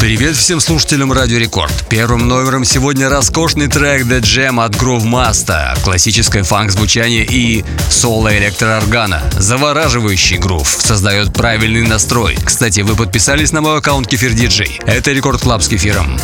Привет всем слушателям Радио Рекорд. Первым номером сегодня роскошный трек The Jam от Groove Master, классическое фанк-звучание и соло электрооргана. Завораживающий грув, создает правильный настрой. Кстати, вы подписались на мой аккаунт Кефир Диджей. Это Record Club с кефиром.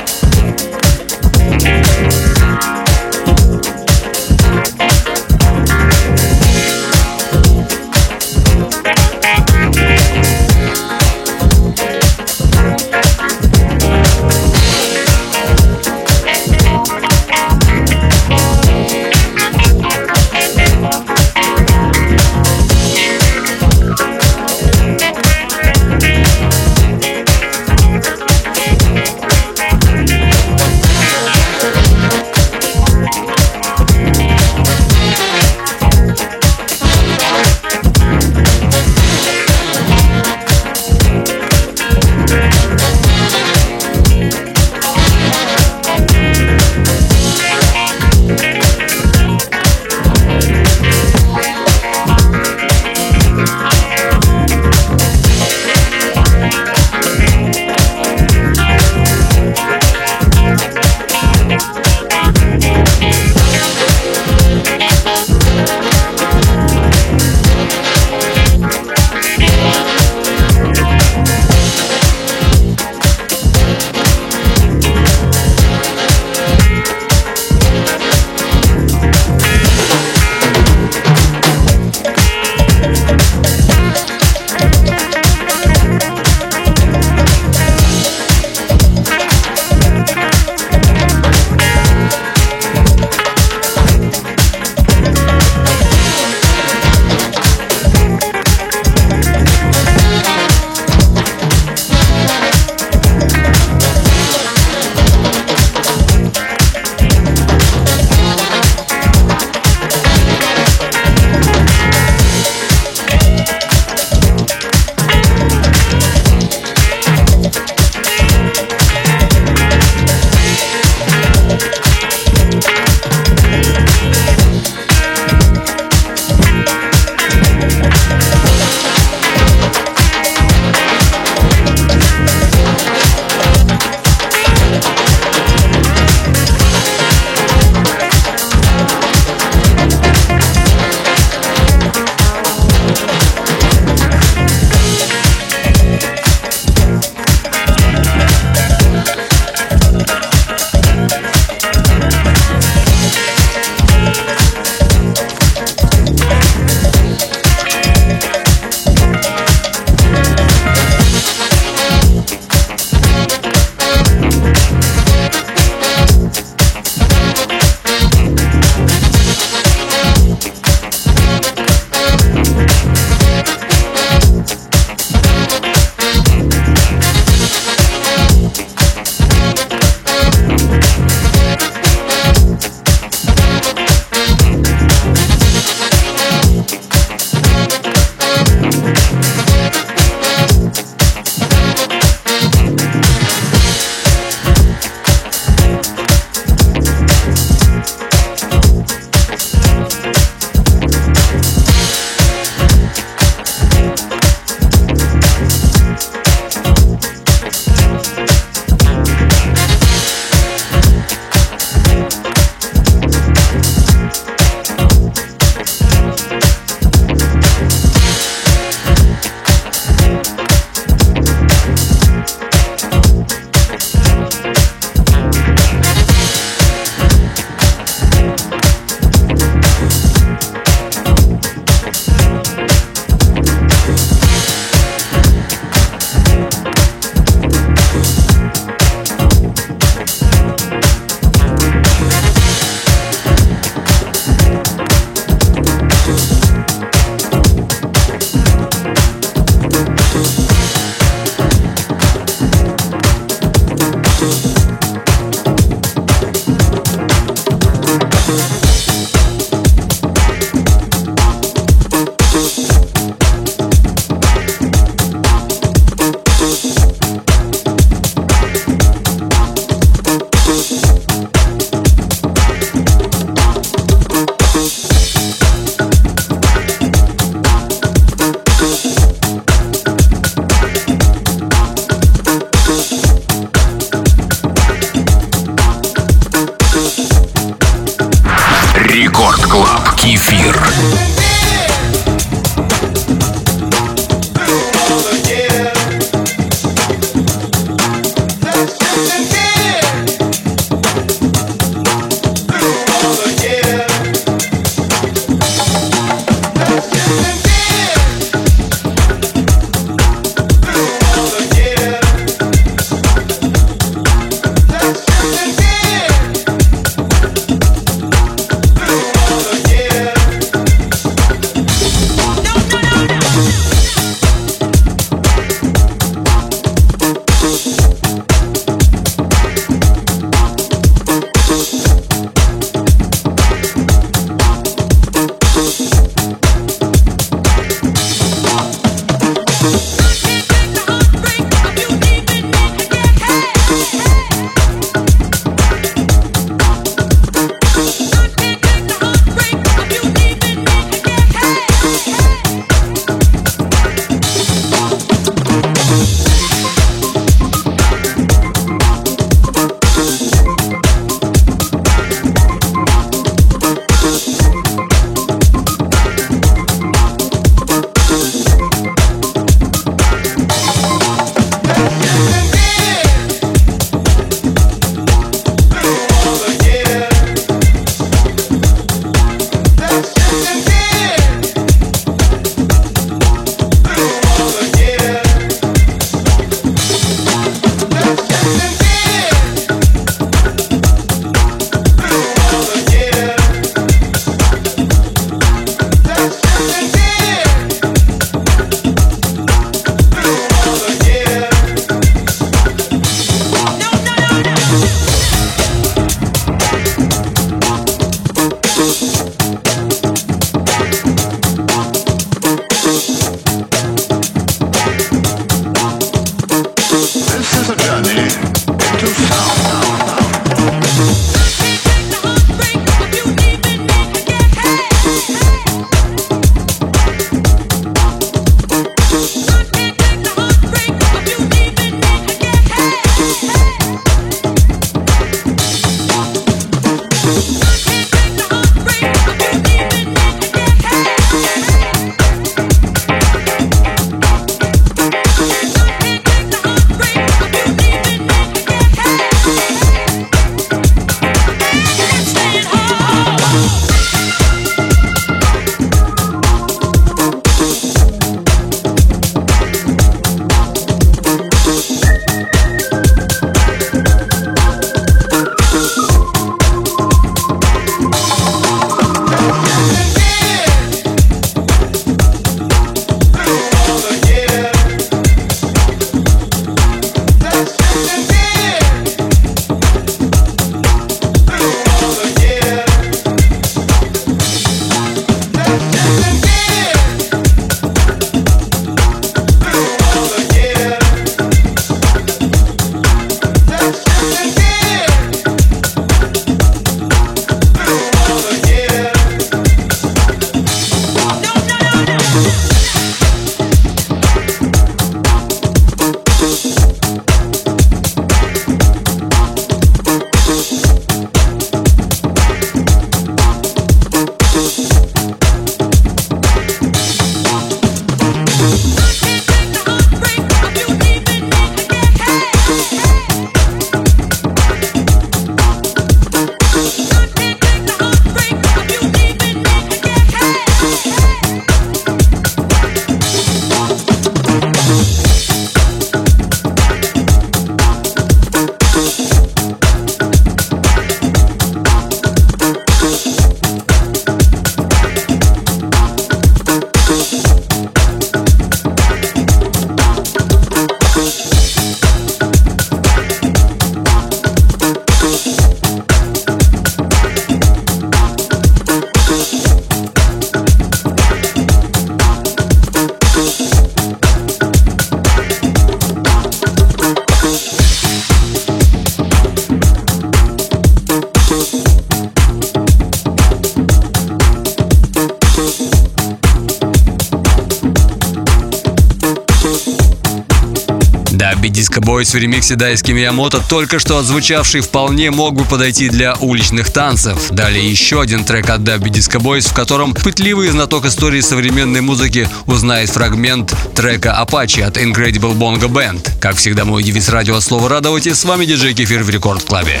Boys в ремиксе Дайски Миямото, только что отзвучавший вполне мог бы подойти для уличных танцев. Далее еще один трек от Даби Disco Boys, в котором пытливый знаток истории современной музыки узнает фрагмент трека Apache от Incredible Bongo Band. Как всегда, мой девиз радио «Слово радовать» и с вами диджей Кефир в Рекорд Клабе.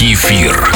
Кефир.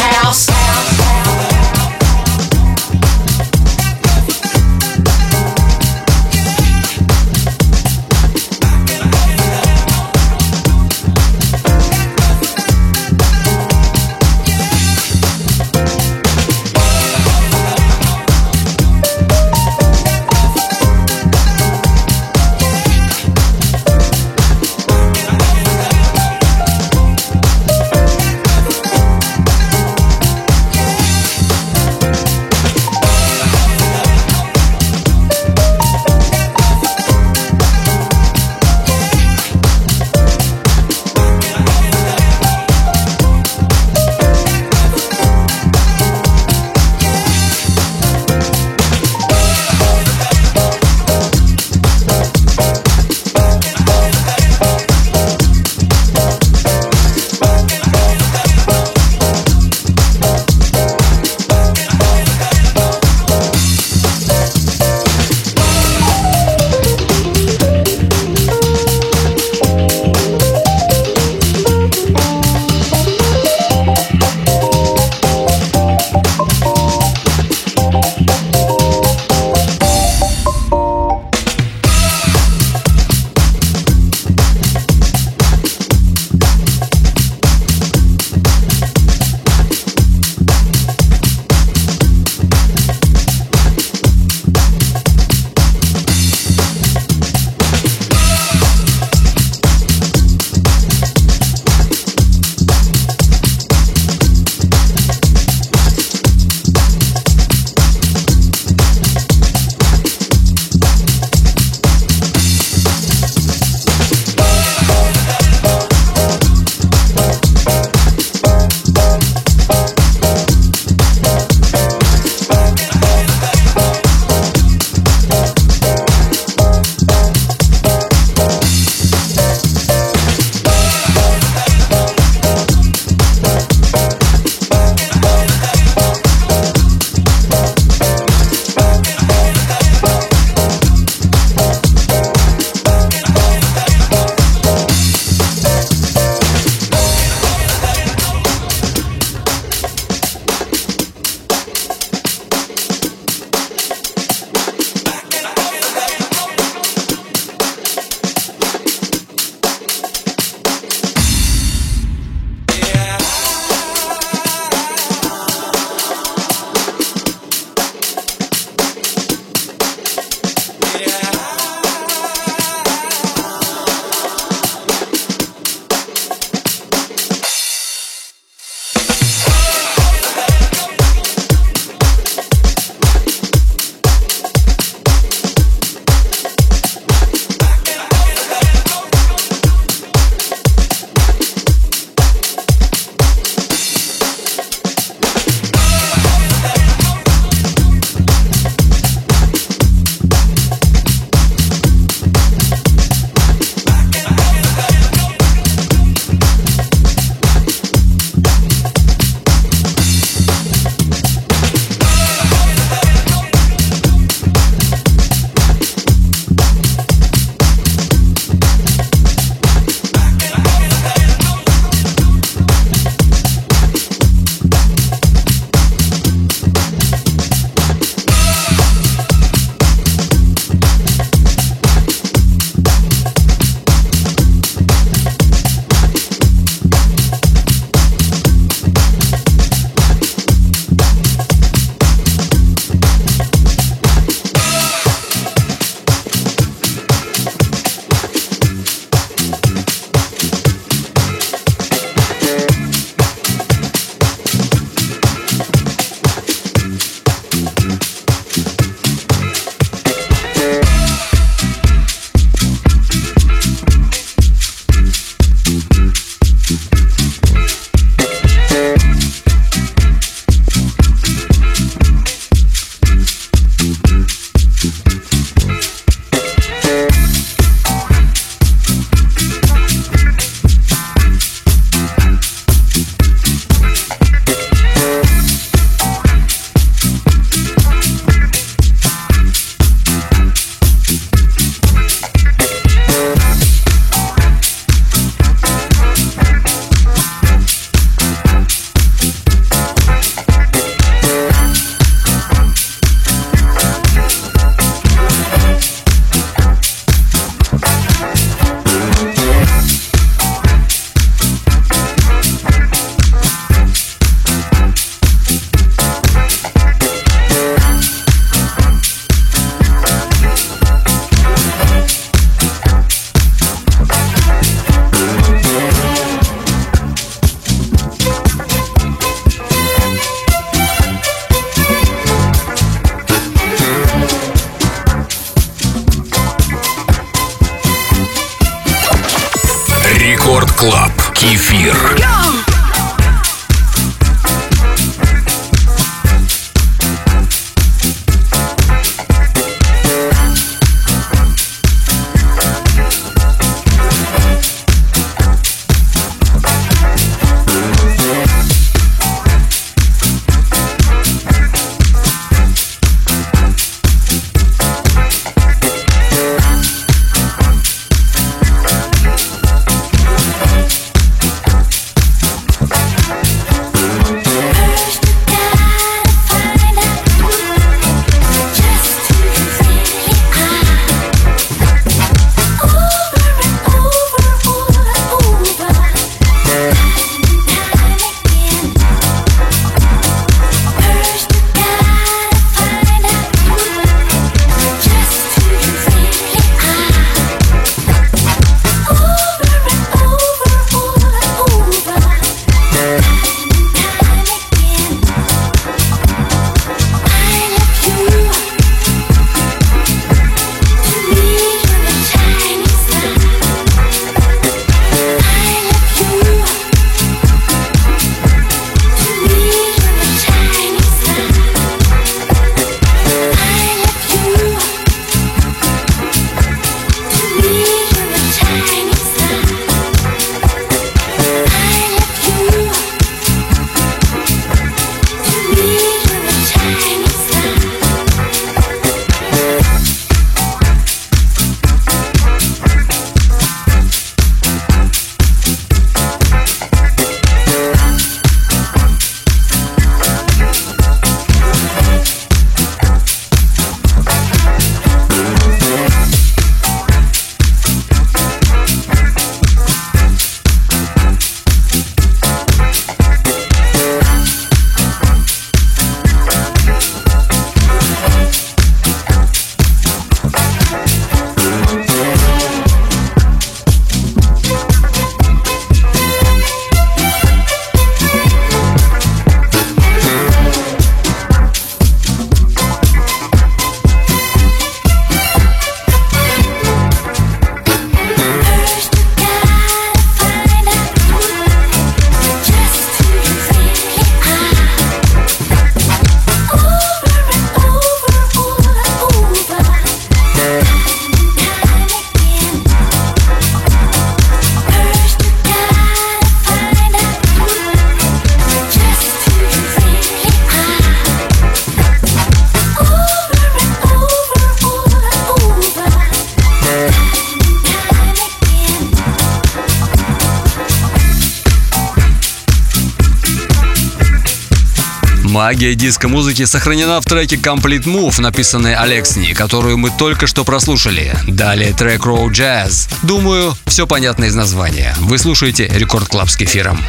Магия диско-музыки сохранена в треке Complete Move, написанной Алексни, которую мы только что прослушали. Далее трек Row Jazz. Думаю, все понятно из названия. Вы слушаете Record Club с кефиром.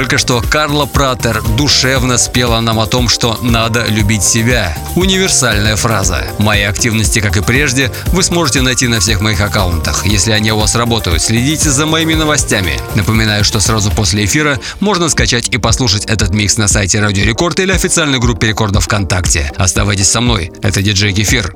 Только что Карла Пратер душевно спела нам о том, что надо любить себя. Универсальная фраза. Мои активности, как и прежде, вы сможете найти на всех моих аккаунтах. Если они у вас работают, следите за моими новостями. Напоминаю, что сразу после эфира можно скачать и послушать этот микс на сайте Радио Рекорд или официальной группе Рекорда ВКонтакте. Оставайтесь со мной. Это диджей Кефир.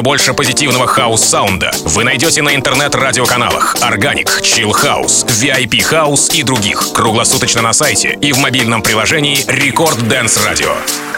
Еще больше позитивного хаус-саунда вы найдете на интернет-радиоканалах Organic, Chill House, VIP House и других. Круглосуточно на сайте и в мобильном приложении Record Dance Radio.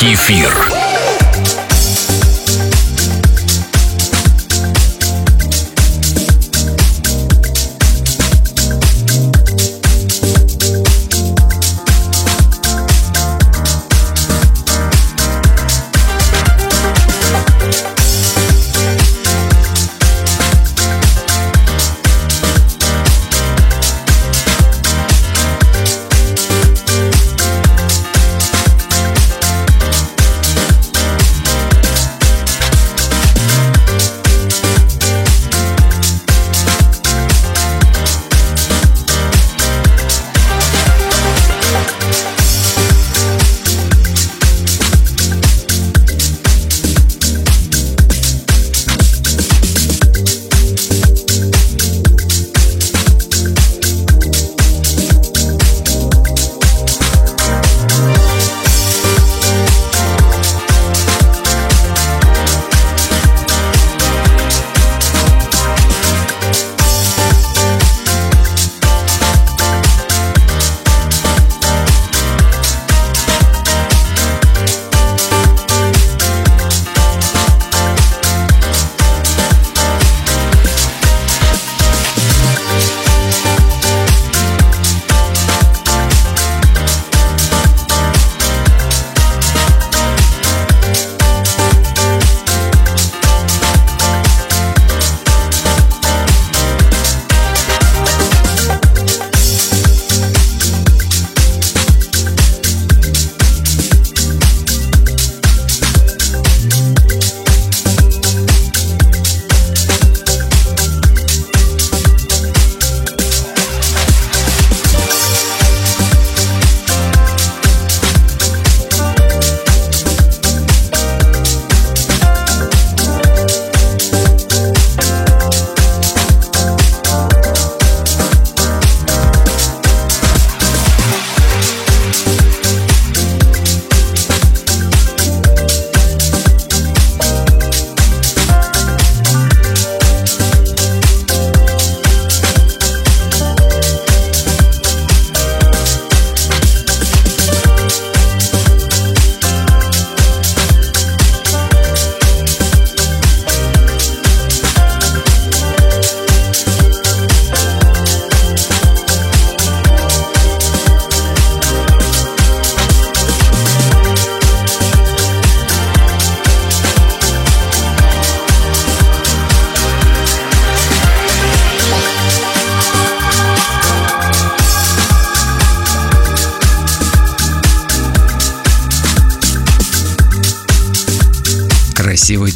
Кефир.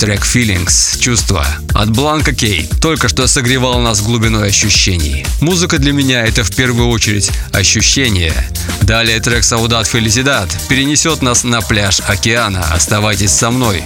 Трек Feelings, чувства от Бланка Кей, только что согревал нас глубиной ощущений. Музыка для меня это в первую очередь ощущение. Далее трек Саудат Фелисидат перенесет нас на пляж океана. Оставайтесь со мной.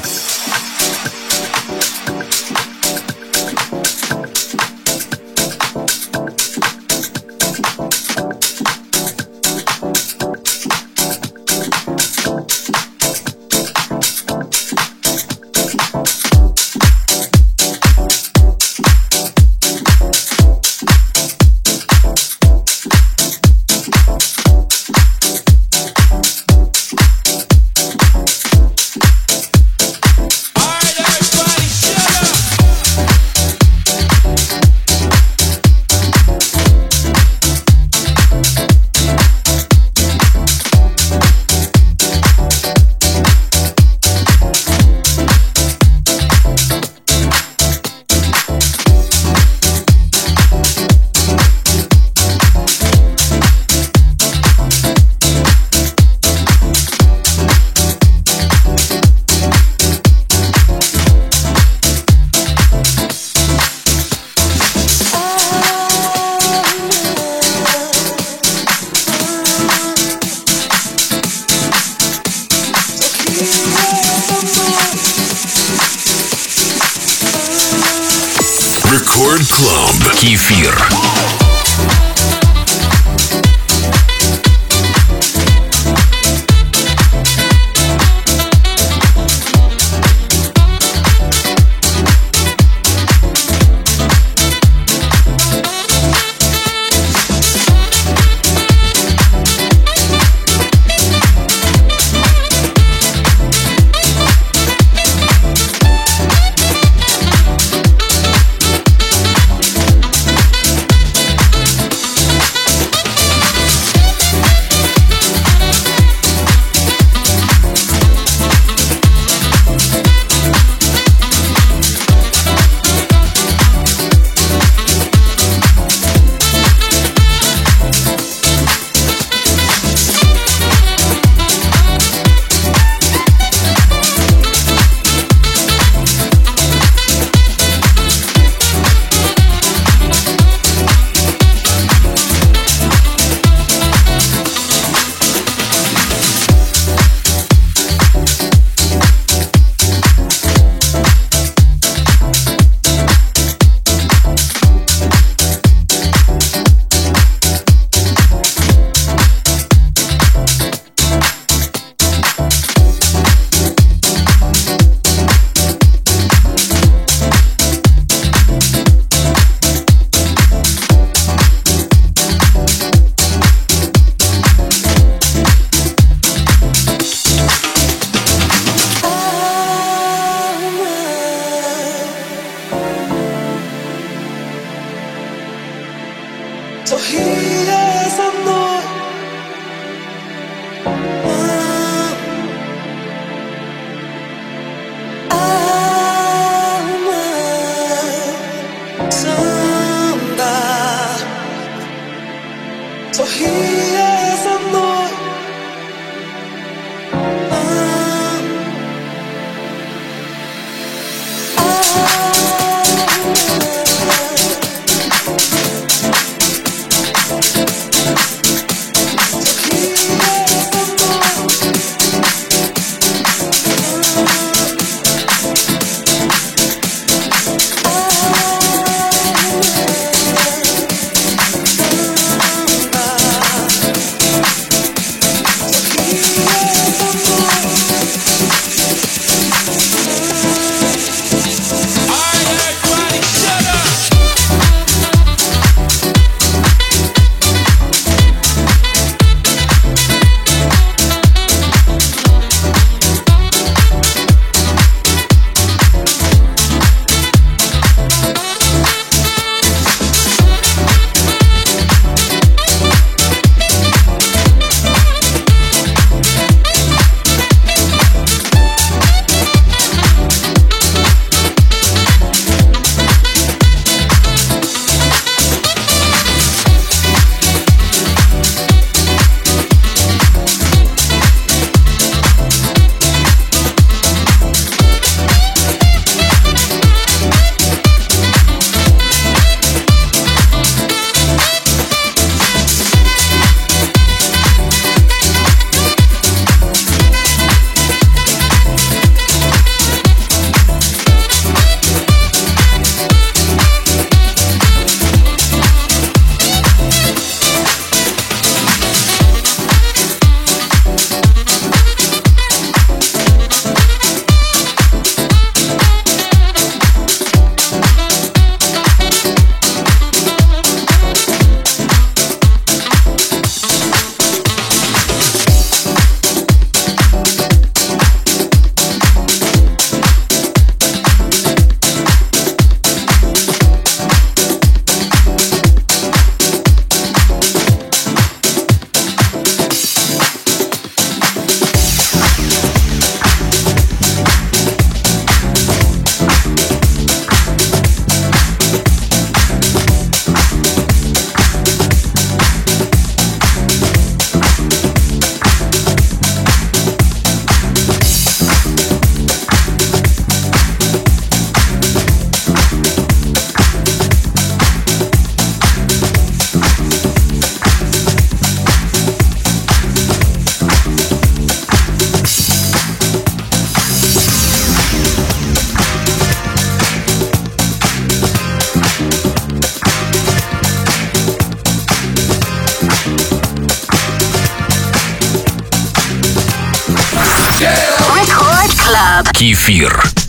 Кефир.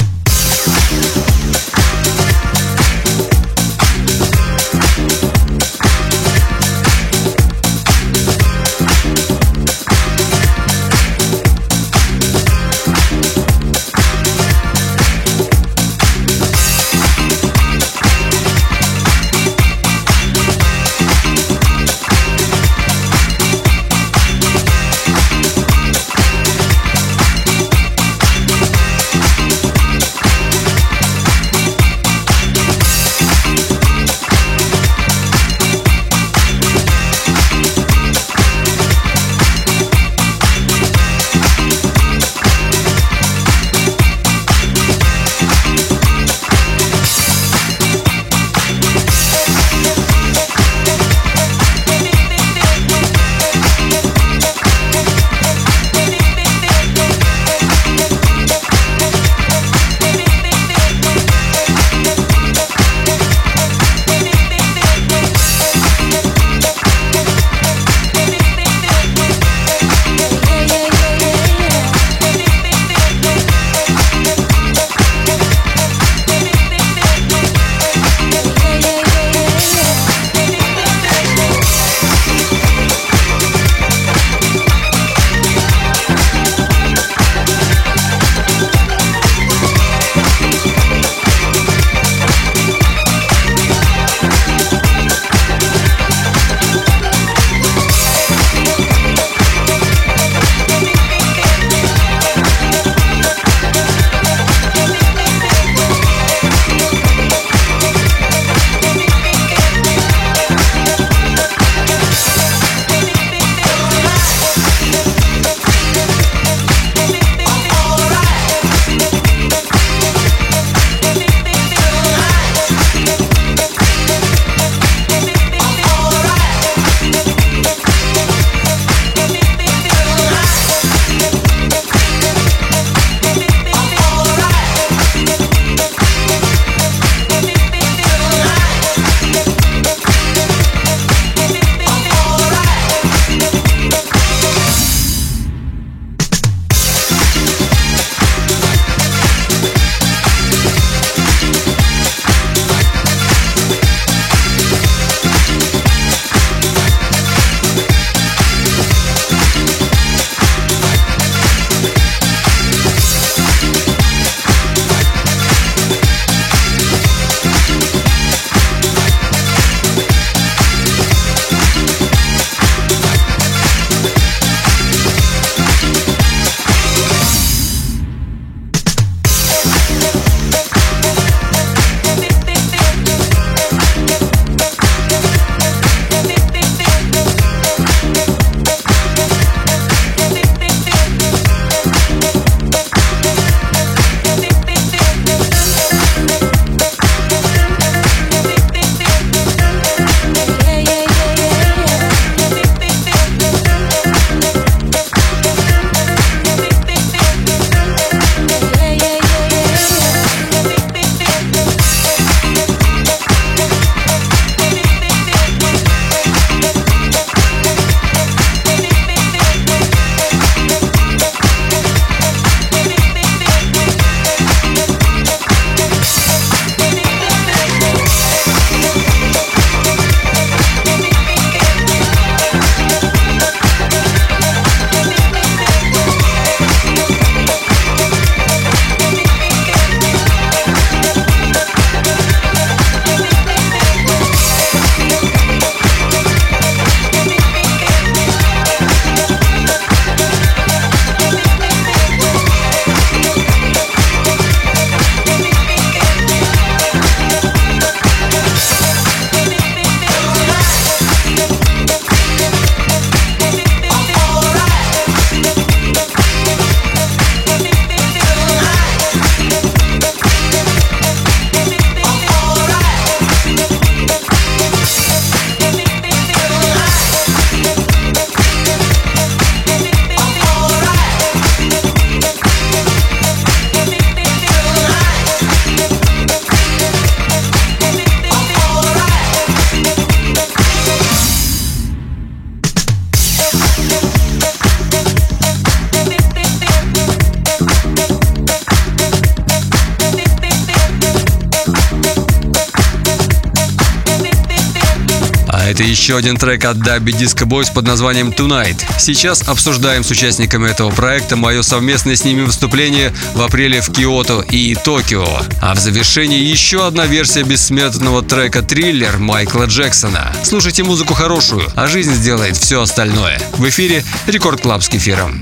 Еще один трек от Dubby Disco Boys под названием Tonight. Сейчас обсуждаем с участниками этого проекта мое совместное с ними выступление в апреле в Киото и Токио. А в завершении еще одна версия бессмертного трека «Триллер» Майкла Джексона. Слушайте музыку хорошую, а жизнь сделает все остальное. В эфире Record Club с кефиром.